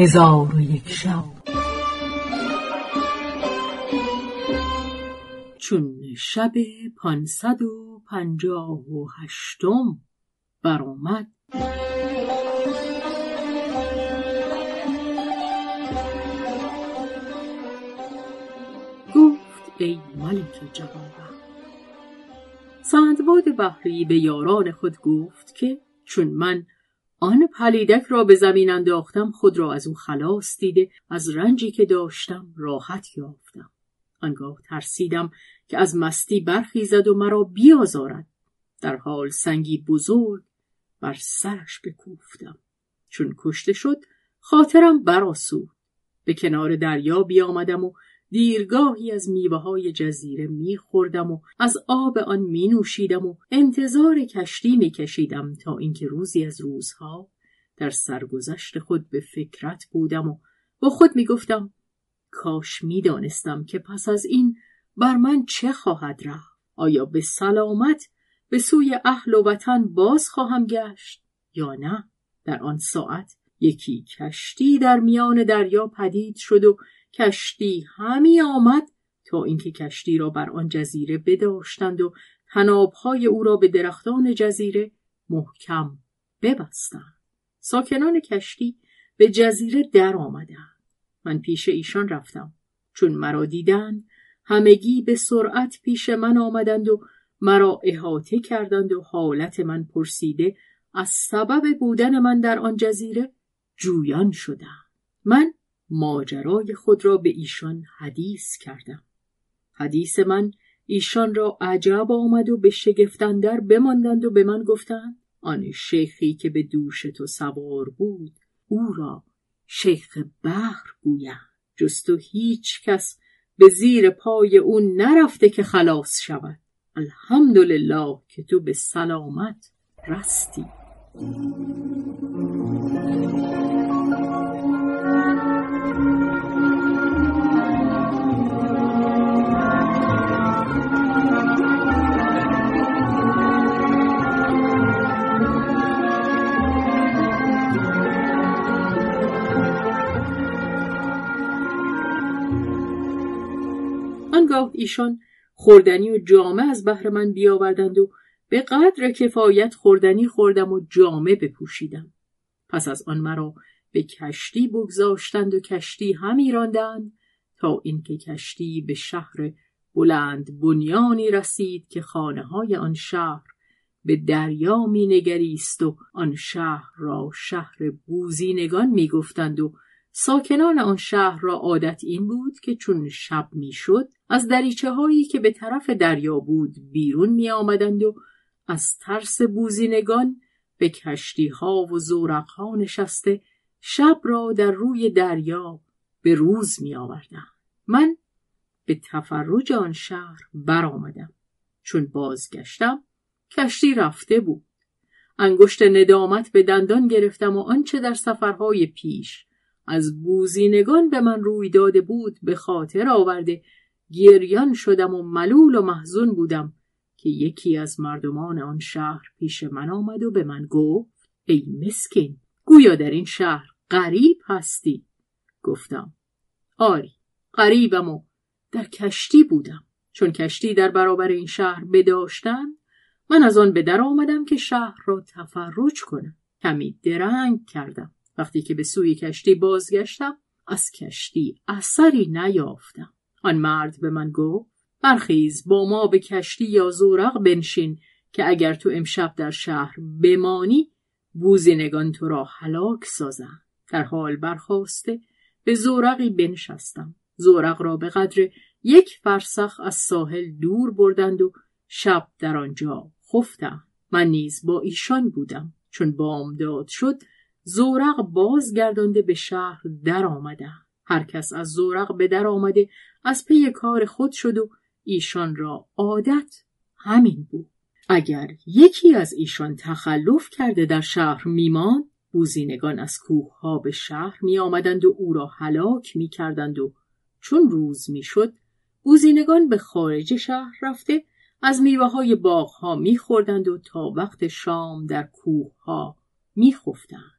هزار و یک شب. چون شب پانصد و پنجاه و هشتم برآمد. گفت ای ملک جوابم سندباد بحری به یاران خود گفت که چون من آن پلیدک را به زمین انداختم خود را از او خلاص دیده از رنجی که داشتم راحت یافتم. آنگاه ترسیدم که از مستی برخیزد و مرا بیازارد. در حال سنگی بزرگ بر سرش بکوفتم. چون کشته شد خاطرم براسود به کنار دریا بیامدم و دیرگاهی از میوه های جزیره میخوردم و از آب آن می نوشیدم و انتظار کشتی می کشیدم تا اینکه روزی از روزها در سرگذشت خود به فکرت بودم و با خود می گفتم کاش می دانستم که پس از این بر من چه خواهد رفت. آیا به سلامت به سوی اهل و وطن باز خواهم گشت یا نه؟ در آن ساعت یکی کشتی در میان دریا پدید شد و کشتی همی آمد تا اینکه کشتی را بر آن جزیره بداشتند و تنابهای او را به درختان جزیره محکم ببستند. ساکنان کشتی به جزیره در آمدند. من پیش ایشان رفتم. چون مرا دیدند همگی به سرعت پیش من آمدند و مرا احاطه کردند و حالت من پرسیده از سبب بودن من در آن جزیره جویان شدم من ماجرای خود را به ایشان حدیث کردم. حدیث من ایشان را عجب آمد و به شگفتندر بماندند و به من گفتند آن شیخی که به دوش تو سوار بود او را شیخ بحر گویند. جز تو هیچ کس به زیر پای او نرفته که خلاص شود. الحمدلله که تو به سلامت رستی. آنگاه ایشان خوردنی و جامه از بهر من بیاوردند و به قدر کفایت خوردنی خوردم و جامه بپوشیدم. پس از آن مرا به کشتی بگذاشتند و کشتی همی راندند تا اینکه کشتی به شهر بلند بنیانی رسید که خانه های آن شهر به دریا می نگریست و آن شهر را شهر بوزینگان می گفتند و ساکنان آن شهر را عادت این بود که چون شب می‌شد از دریچه هایی که به طرف دریا بود بیرون می آمدند و از ترس بوزینگان به کشتی ها و زورق ها نشسته شب را در روی دریا به روز می آوردن. من به تفرج آن شهر برآمدم. چون بازگشتم کشتی رفته بود. انگشت ندامت به دندان گرفتم و آنچه در سفرهای پیش از بوزینگان به من روی داده بود به خاطر آورده. گریان شدم و ملول و محزون بودم که یکی از مردمان آن شهر پیش من آمد و به من گفت ای مسکین گویا در این شهر غریب هستی. گفتم آری غریبم و در کشتی بودم. چون کشتی در برابر این شهر بداشتن من از آن به در آمدم که شهر را تفرج کنم. کمی درنگ کردم. وقتی که به سوی کشتی بازگشتم از کشتی اثری نیافتم. آن مرد به من گفت برخیز با ما به کشتی یا زورق بنشین که اگر تو امشب در شهر بمانی بوزینگان تو را هلاک سازند. در حال برخواسته به زورقی بنشستم. زورق را به قدر یک فرسخ از ساحل دور بردند و شب در آنجا خفتم. من نیز با ایشان بودم. چون بامداد شد زورق بازگردانده به شهر در آمده هر کس از زورق به در آمده از پی کار خود شد و ایشان را عادت همین بود اگر یکی از ایشان تخلف کرده در شهر میمان بوزینگان از کوه ها به شهر می آمدند و او را هلاک می کردند و چون روز می شد بوزینگان به خارج شهر رفته از میوه های باغ ها می خوردند و تا وقت شام در کوه ها می خفتند.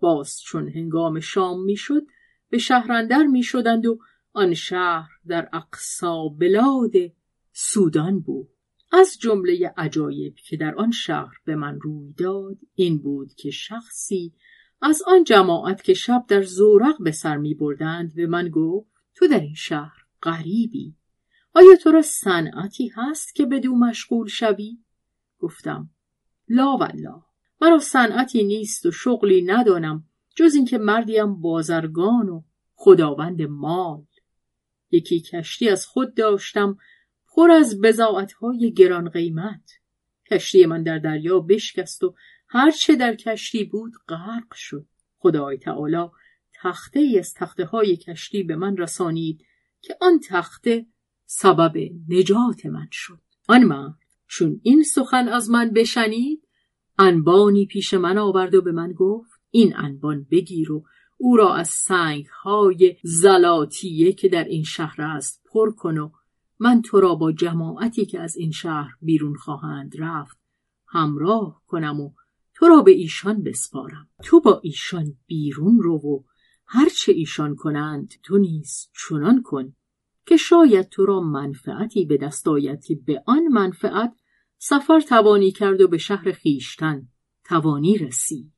باز چون هنگام شام می‌شد به شهرندر می‌شدند و آن شهر در اقصا بلاد سودان بود. از جمله عجایب که در آن شهر به من روی داد این بود که شخصی از آن جماعت که شب در زورق به سر می بردند به من گفت تو در این شهر غریبی. آیا تو را صنعتی هست که بدو مشغول شوی؟ گفتم لا والله. مرا صنعتی نیست و شغلی ندانم جز اینکه مردیم بازرگان و خداوند مال. یکی کشتی از خود داشتم پر از بزاعتهای گران قیمت. کشتی من در دریا بشکست و هرچه در کشتی بود غرق شد. خدای تعالی تخته ای از تخته های کشتی به من رسانید که آن تخته سبب نجات من شد. آن مرد چون این سخن از من بشنید انبانی پیش من آورد و به من گفت این انبان بگیر و او را از سنگ های زلاتیه که در این شهر است پر کن و من تو را با جماعتی که از این شهر بیرون خواهند رفت همراه کنم و تو را به ایشان بسپارم. تو با ایشان بیرون رو و هرچه ایشان کنند تو نیز چنان کن که شاید تو را منفعتی به دست آید که به آن منفعت سفر توانی کرد و به شهر خیشتن توانی رسی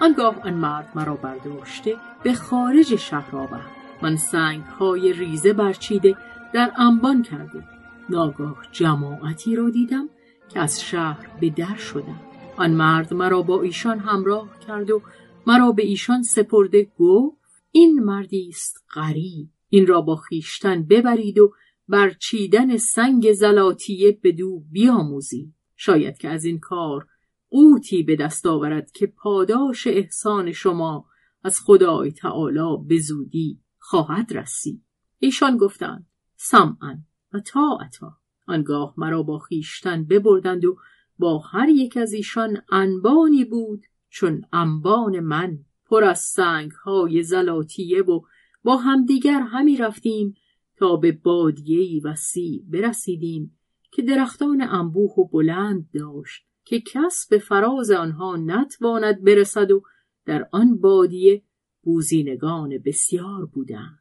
آنگاه آن مرد مرا برداشته به خارج شهر آورد. من سنگ های ریزه برچیده در انبان کرده. ناگاه جماعتی را دیدم که از شهر به در شدم آن مرد مرا با ایشان همراه کرد و مرا به ایشان سپرده گفت این مردی است غریب. این را با خیشتن ببرید و برچیدن سنگ زلاتیه به دو بیاموزید. شاید که از این کار قوتی به دست آورد که پاداش احسان شما از خدای تعالی به زودی خواهد رسید. ایشان گفتند سمعا و طاعتا. آنگاه مرا با خیشتن ببردند و با هر یک از ایشان انبانی بود چون انبان من. پر از سنگ های زلاتیه و با همدیگر همی رفتیم تا به بادیهی وسیع برسیدیم که درختان انبوه و بلند داشت که کس به فراز آنها نتواند برسد و در آن بادیه بوزینگان بسیار بودند.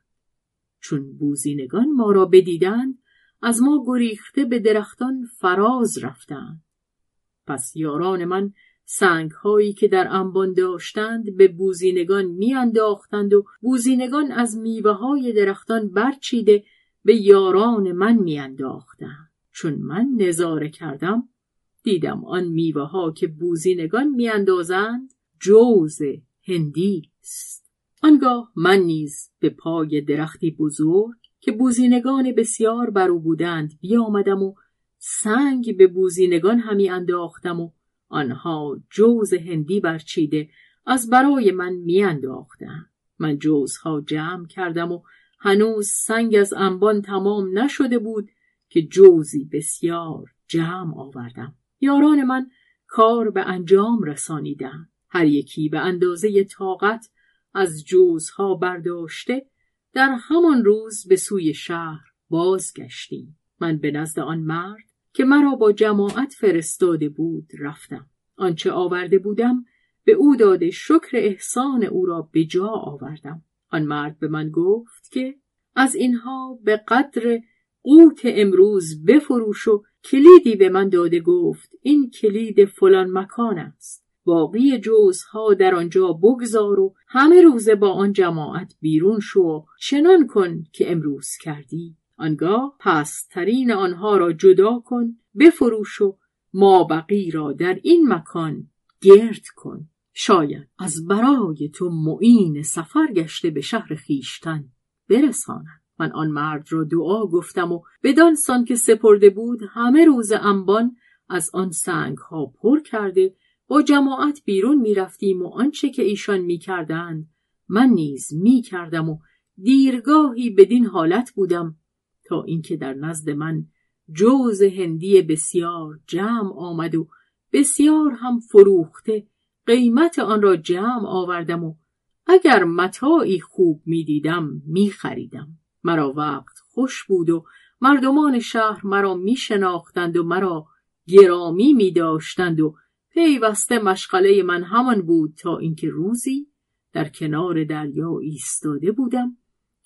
چون بوزینگان ما را بدیدند از ما گریخته به درختان فراز رفتند. پس یاران من سنگ هایی که در انبان داشتند به بوزینگان میانداختند و بوزینگان از میوه های درختان برچیده به یاران من میانداختند. چون من نظاره کردم دیدم آن میوه ها که بوزینگان میاندازند جوز هندی است. آنگاه من نیز به پای درختی بزرگ که بوزینگان بسیار بر او بودند بیامدم و سنگ به بوزینگان همی انداختم و آنها جوز هندی برچیده از برای من میانداختند من جوزها جمع کردم و هنوز سنگ از انبان تمام نشده بود که جوزی بسیار جمع آوردم. یاران من کار به انجام رسانیدن هر یکی به اندازه طاقت از جوزها برداشته در همان روز به سوی شهر بازگشتیم. من به نزد آن مرد که مرا با جماعت فرستاده بود رفتم. آنچه آورده بودم به او داده شکر احسان او را به جا آوردم. آن مرد به من گفت که از اینها به قدر قوت امروز بفروش و کلیدی به من داده گفت این کلید فلان مکان است. باقی جوزها در آنجا بگذار و همه روزه با آن جماعت بیرون شو چنان کن که امروز کردی. آنگاه پسترین آنها را جدا کن بفروش و ما بقی را در این مکان گرد کن. شاید از برای تو معین سفر گشته به شهر خیشتن برسانند من آن مرد را دعا گفتم و بدانسان که سپرده بود همه روز انبان از آن سنگ ها پر کرده با جماعت بیرون می رفتیم و آنچه که ایشان می من نیز می کردم و دیرگاهی بدین حالت بودم تا اینکه در نزد من جوز هندی بسیار جمع آمد و بسیار هم فروخته قیمت آن را جمع آوردم و اگر متاعی خوب می‌دیدم میخریدم. مرا وقت خوش بود و مردمان شهر مرا می شناختند و مرا گرامی می داشتند و پیوسته مشغله من همان بود تا اینکه روزی در کنار دریا ایستاده بودم.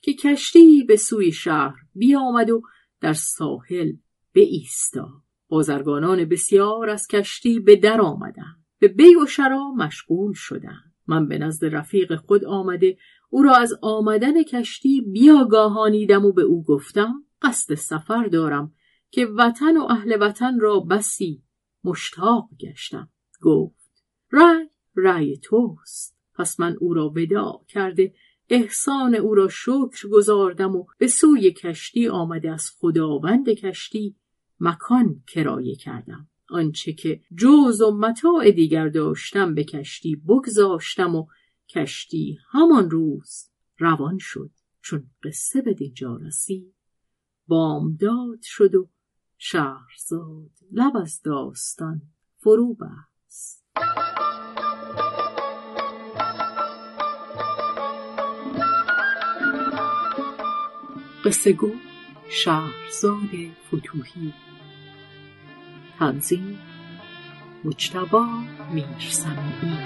که کشتی به سوی شهر بیامد و در ساحل به ایستا. بازرگانان بسیار از کشتی به در آمدند. به بی و شرا مشغول شدند. من به نزد رفیق خود آمده او را از آمدن کشتی بیاگاهانیدم و به او گفتم قصد سفر دارم که وطن و اهل وطن را بسی مشتاق گشتم. گفت رای رای توست. پس من او را ودا کرده احسان او را شکر گذاردم و به سوی کشتی آمده از خداوند کشتی مکان کرایه کردم. آنچه که جوز و متاع دیگر داشتم به کشتی بگذاشتم و کشتی همان روز روان شد. چون قصه به دینجا رسید بامداد شد و شهرزاد لب از داستان فرو بست. قصه گو شهرزاد فتوهی. تنظیم مجتبا میرسمی